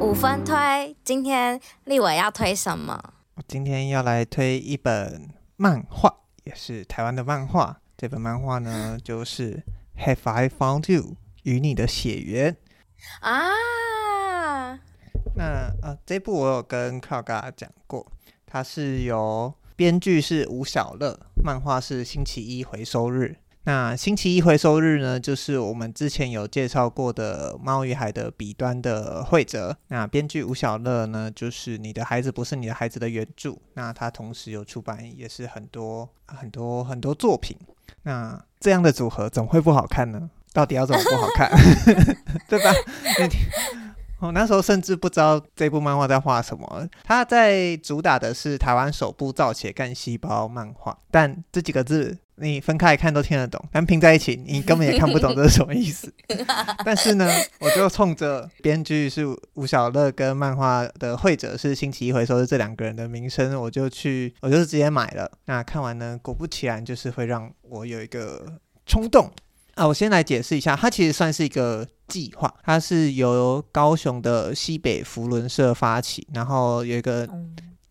五分推，今天立伟要推什么？我今天要来推一本漫画，也是台湾的漫画。这本漫画呢，就是《Have I Found You》与你的血缘啊。那呃，这部我有跟靠嘎讲过，它是由编剧是吴小乐，漫画是星期一回收日。那星期一回收日呢，就是我们之前有介绍过的《猫与海的彼端》的绘者。那编剧吴小乐呢，就是《你的孩子不是你的孩子》的原著。那他同时有出版也是很多很多很多作品。那这样的组合怎么会不好看呢？到底要怎么不好看？对吧？我那时候甚至不知道这部漫画在画什么。他在主打的是台湾首部造血干细胞漫画，但这几个字。你分开看都听得懂，但拼在一起你根本也看不懂这是什么意思。但是呢，我就冲着编剧是吴小乐跟漫画的绘者是星期一回收日这两个人的名声，我就去，我就是直接买了。那看完呢，果不其然，就是会让我有一个冲动啊！我先来解释一下，它其实算是一个计划，它是由高雄的西北福伦社发起，然后有一个。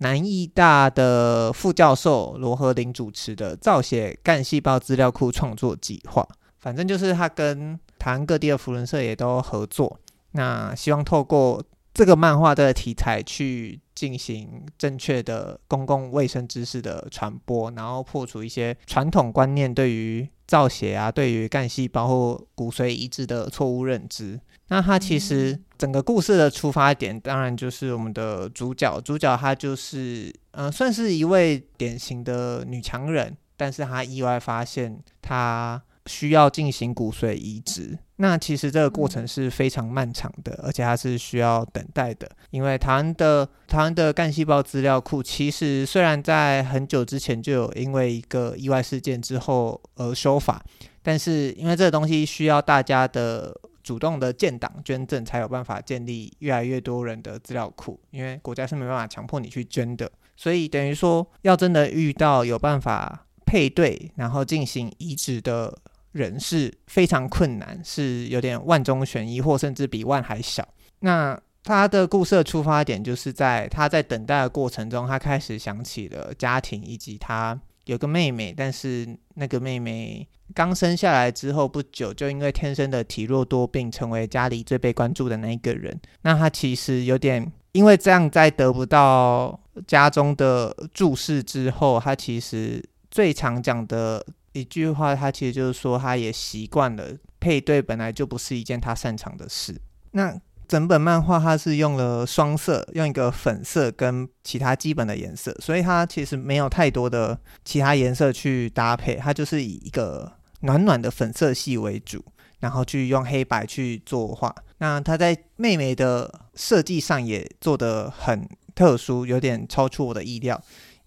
南艺大的副教授罗和林主持的造血干细胞资料库创作计划，反正就是他跟台湾各地的扶轮社也都合作，那希望透过这个漫画的题材去进行正确的公共卫生知识的传播，然后破除一些传统观念对于造血啊、对于干细胞或骨髓移植的错误认知。那它其实整个故事的出发点，当然就是我们的主角。主角她就是，嗯、呃，算是一位典型的女强人，但是她意外发现她需要进行骨髓移植。那其实这个过程是非常漫长的，而且它是需要等待的。因为台湾的台湾的干细胞资料库，其实虽然在很久之前就有因为一个意外事件之后而修法，但是因为这个东西需要大家的。主动的建档捐赠，才有办法建立越来越多人的资料库，因为国家是没办法强迫你去捐的，所以等于说，要真的遇到有办法配对，然后进行移植的人是非常困难，是有点万中选一，或甚至比万还小。那他的故事的出发点，就是在他在等待的过程中，他开始想起了家庭以及他。有个妹妹，但是那个妹妹刚生下来之后不久，就因为天生的体弱多病，成为家里最被关注的那一个人。那他其实有点因为这样，在得不到家中的注视之后，他其实最常讲的一句话，她其实就是说，她也习惯了配对本来就不是一件她擅长的事。那整本漫画它是用了双色，用一个粉色跟其他基本的颜色，所以它其实没有太多的其他颜色去搭配，它就是以一个暖暖的粉色系为主，然后去用黑白去作画。那他在妹妹的设计上也做得很特殊，有点超出我的意料，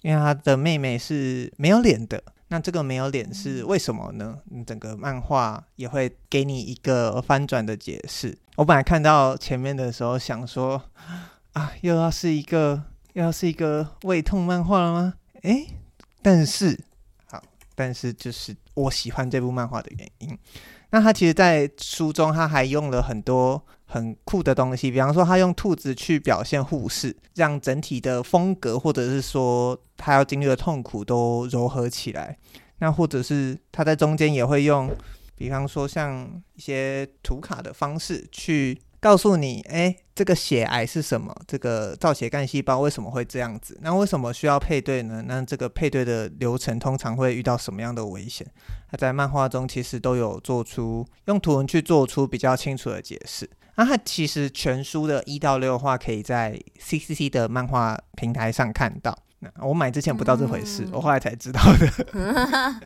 因为她的妹妹是没有脸的。那这个没有脸是为什么呢？整个漫画也会给你一个翻转的解释。我本来看到前面的时候想说，啊，又要是一个又要是一个胃痛漫画了吗？诶，但是好，但是就是我喜欢这部漫画的原因。那他其实，在书中他还用了很多很酷的东西，比方说，他用兔子去表现护士，让整体的风格，或者是说他要经历的痛苦都柔和起来。那或者是他在中间也会用，比方说像一些图卡的方式去。告诉你，哎，这个血癌是什么？这个造血干细胞为什么会这样子？那为什么需要配对呢？那这个配对的流程通常会遇到什么样的危险？他在漫画中其实都有做出用图文去做出比较清楚的解释。那他其实全书的一到六话可以在 CCC 的漫画平台上看到。那我买之前不知道这回事，嗯、我后来才知道的。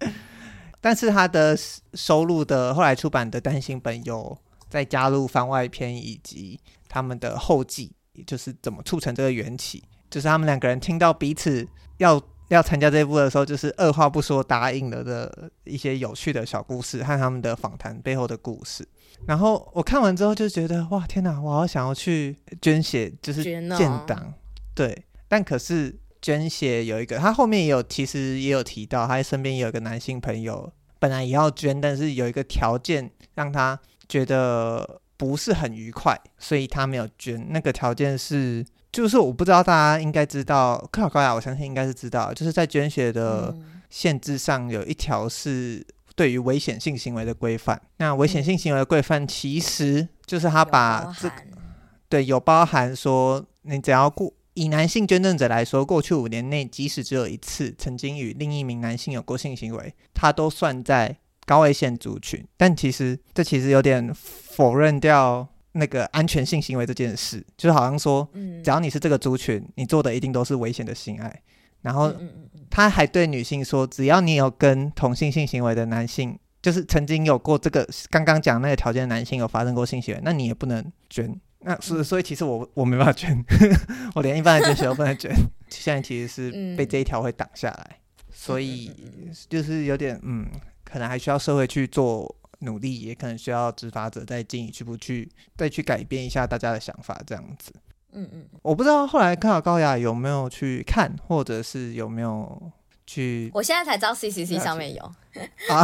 但是他的收录的后来出版的单行本有。再加入番外篇以及他们的后记，也就是怎么促成这个缘起，就是他们两个人听到彼此要要参加这一部的时候，就是二话不说答应了的一些有趣的小故事和他们的访谈背后的故事。然后我看完之后就觉得，哇，天哪，我好想要去捐血，就是建档。对，但可是捐血有一个，他后面也有其实也有提到，他身边也有一个男性朋友。本来也要捐，但是有一个条件让他觉得不是很愉快，所以他没有捐。那个条件是，就是我不知道大家应该知道，克劳高雅我相信应该是知道，就是在捐血的限制上有一条是对于危险性行为的规范。那危险性行为的规范其实就是他把这对有包含说，你只要过。以男性捐赠者来说，过去五年内，即使只有一次曾经与另一名男性有过性行为，他都算在高危险族群。但其实这其实有点否认掉那个安全性行为这件事，就是好像说，只要你是这个族群，你做的一定都是危险的性爱。然后他还对女性说，只要你有跟同性性行为的男性，就是曾经有过这个刚刚讲那个条件的男性有发生过性行为，那你也不能捐。那是，所以其实我我没办法捐，我连一般的捐血都不能捐。现在其实是被这一条会挡下来，所以就是有点嗯，可能还需要社会去做努力，也可能需要执法者再进一步去再去改变一下大家的想法，这样子。嗯嗯，我不知道后来看到高雅有没有去看，或者是有没有去？我现在才知道 CCC 上面有啊，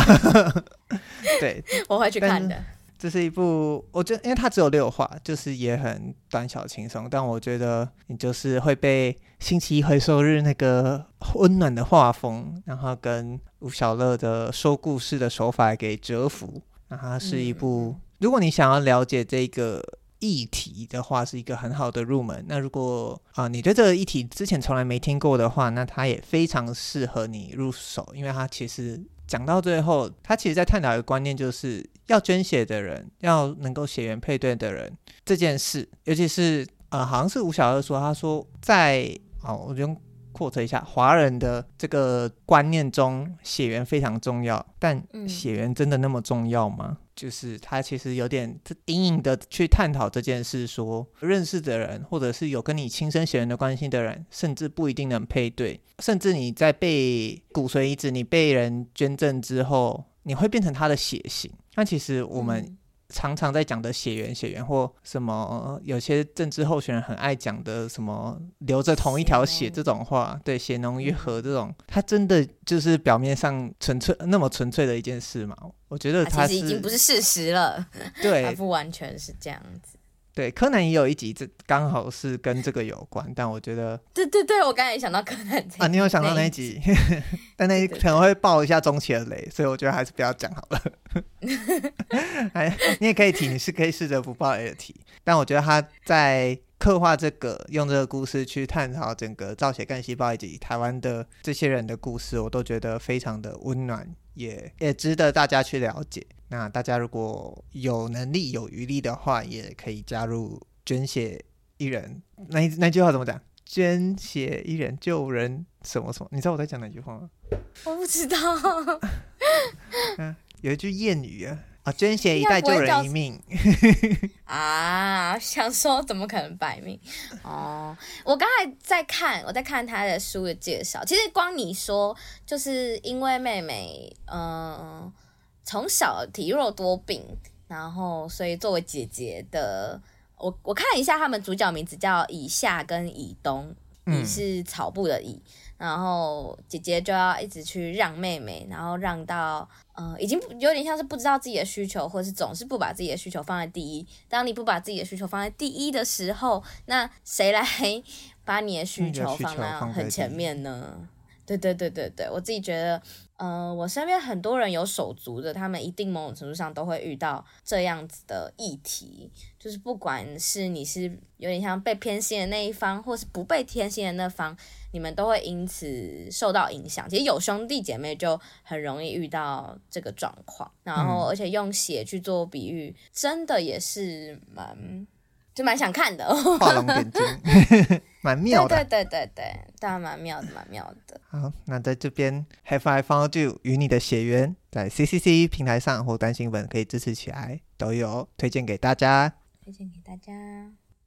对，我会去看的。这是一部，我觉得，因为它只有六话，就是也很短小轻松。但我觉得你就是会被星期一回收日那个温暖的画风，然后跟吴小乐的说故事的手法给折服。那它是一部，如果你想要了解这个议题的话，是一个很好的入门。那如果啊，你对这个议题之前从来没听过的话，那它也非常适合你入手，因为它其实。讲到最后，它其实在探讨一个观念，就是要捐血的人，要能够血缘配对的人这件事，尤其是呃，好像是吴小乐说，他说在哦，我就。扩测一下华人的这个观念中，血缘非常重要，但血缘真的那么重要吗？嗯、就是他其实有点隐隐的去探讨这件事说，说认识的人，或者是有跟你亲生血缘的关系的人，甚至不一定能配对，甚至你在被骨髓移植，你被人捐赠之后，你会变成他的血型。那其实我们、嗯。常常在讲的血缘、血缘或什么，有些政治候选人很爱讲的什么流着同一条血这种话，对，血浓于和这种，它真的就是表面上纯粹那么纯粹的一件事吗？我觉得它其实已经不是事实了，对，它不完全是这样子。对，柯南也有一集，这刚好是跟这个有关，但我觉得，对对对，我刚才也想到柯南啊，你有想到那一集，那一集 但那一可能会爆一下中期的雷，所以我觉得还是不要讲好了。哎，你也可以提，你是可以试着不爆雷的提，但我觉得他在刻画这个，用这个故事去探讨整个造血干细胞以及台湾的这些人的故事，我都觉得非常的温暖，也也值得大家去了解。那大家如果有能力有余力的话，也可以加入捐血一人。那那句话怎么讲？捐血一人救人什么什么？你知道我在讲哪句话吗？我不知道。嗯，有一句谚语啊，啊，捐血一代救人一命。啊，想说怎么可能百命？哦，我刚才在看，我在看他的书的介绍。其实光你说，就是因为妹妹，嗯、呃。从小体弱多病，然后所以作为姐姐的我，我看了一下他们主角名字叫以夏跟以东，以是草部的以，然后姐姐就要一直去让妹妹，然后让到呃已经有点像是不知道自己的需求，或是总是不把自己的需求放在第一。当你不把自己的需求放在第一的时候，那谁来 把你的需求放在很前面呢？对对对对对，我自己觉得。呃，我身边很多人有手足的，他们一定某种程度上都会遇到这样子的议题，就是不管是你是有点像被偏心的那一方，或是不被偏心的那方，你们都会因此受到影响。其实有兄弟姐妹就很容易遇到这个状况，然后而且用血去做比喻，真的也是蛮。就蛮想看的，画龙点睛，蛮妙的。对对对对对，当然蛮妙的，蛮妙的。好，那在这边，Have I Found You 与你的血缘，在 CCC 平台上或单行本可以支持起来，都有推荐给大家。推荐给大家。